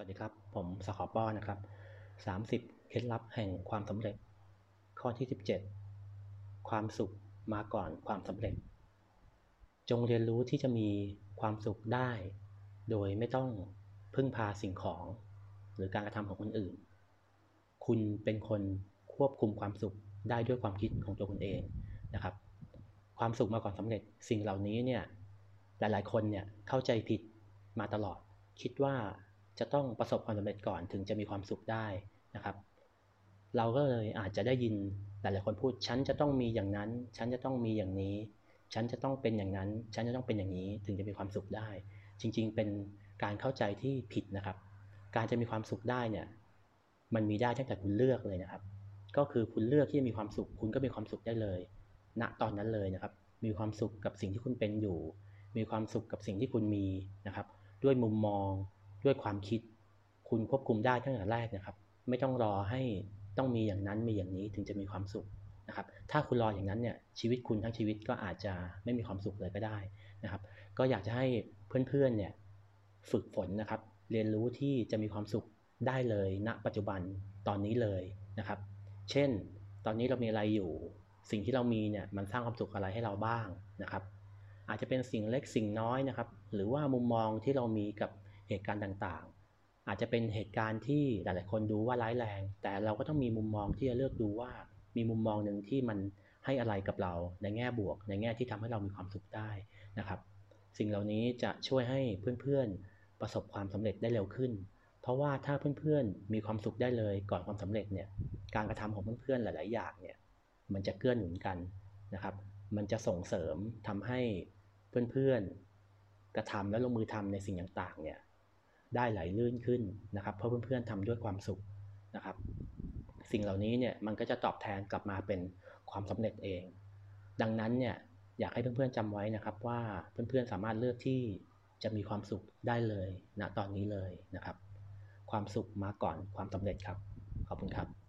สวัสดีครับ ผมสขป้อนะครับ 30 เคล็ดลับแห่งความสำเร็จ ข้อที่ 17 ความสุขมาก่อนความสำเร็จ จงเรียนรู้ที่จะมีความสุขได้ โดยไม่ต้องพึ่งพาสิ่งของ หรือการกระทำของคนอื่น คุณเป็นคนควบคุมความสุขได้ด้วยความคิดของตัวคุณเองนะครับ ความสุขมาก่อนสำเร็จ สิ่งเหล่านี้เนี่ยหลายๆ คนเนี่ยเข้าใจผิดมาตลอดคิดว่า จะต้องประสบความสำเร็จก่อนถึงจะมีความสุขได้นะครับ เราก็เลยอาจจะได้ยินหลายๆคนพูด ฉันจะต้องมีอย่างนั้น ฉันจะต้องมีอย่างนี้ ฉันจะต้องเป็นอย่างนั้น ฉันจะต้องเป็นอย่างนี้ถึงจะมีความสุขได้ จริงๆ เป็นการเข้าใจที่ผิดนะครับ การจะมีความสุขได้เนี่ย มันมีได้ตั้งแต่คุณเลือกเลยนะครับ ก็คือคุณเลือกที่จะมีความสุข คุณก็มีความสุขได้เลย ณ ตอนนั้นเลยนะครับ มีความสุขกับสิ่งที่คุณเป็นอยู่ มีความสุขกับสิ่งที่คุณมีนะครับ ด้วยมุมมอง ด้วยความคิด คุณควบคุมได้ตั้งแต่แรกนะครับ ไม่ต้องรอให้ต้องมีอย่างนั้นมีอย่างนี้ถึงจะมีความสุขนะครับ ถ้าคุณรออย่างนั้นเนี่ยชีวิตคุณทั้งชีวิตก็อาจจะไม่มีความสุขเลยก็ได้นะครับ ก็อยากจะให้เพื่อนๆเนี่ยฝึกฝนนะครับ เรียนรู้ที่จะมีความสุขได้เลยณปัจจุบันตอนนี้เลยนะครับ เช่น ตอนนี้เรามีอะไรอยู่ สิ่งที่เรามีเนี่ยมันสร้างความสุขอะไรให้เราบ้างนะครับ อาจจะเป็นสิ่งเล็กสิ่งน้อยนะครับ หรือว่ามุมมองที่เรามีกับ เหตุการณ์ต่างๆ อาจจะเป็นเหตุการณ์ที่หลายๆคนดูว่าร้ายแรง แต่เราก็ต้องมีมุมมองที่จะเลือกดูว่า มีมุมมองหนึ่งที่มันให้อะไรกับเราในแง่บวก ในแง่ที่ทำให้เรามีความสุขได้นะครับ สิ่งเหล่านี้จะช่วยให้เพื่อนๆ ประสบความสำเร็จได้เร็วขึ้น เพราะว่าถ้าเพื่อนๆ มีความสุขได้เลยก่อนความสำเร็จเนี่ย การกระทำของเพื่อนๆ หลาย ๆ อย่างเนี่ย มันจะเกื้อหนุนกันนะครับ มันจะส่งเสริมทำให้เพื่อนๆ กระทำและลงมือทำในสิ่งต่างๆ เนี่ย ได้ไหลลื่นขึ้นนะครับ เพราะเพื่อนๆทำด้วยความสุขนะครับ สิ่งเหล่านี้เนี่ยมันก็จะตอบแทนกลับมาเป็นความสำเร็จเอง ดังนั้นเนี่ยอยากให้เพื่อนๆจำไว้นะครับ ว่าเพื่อนๆสามารถเลือกที่จะมีความสุขได้เลยณตอนนี้เลยนะครับ ความสุขมาก่อนความสำเร็จครับ ขอบคุณครับ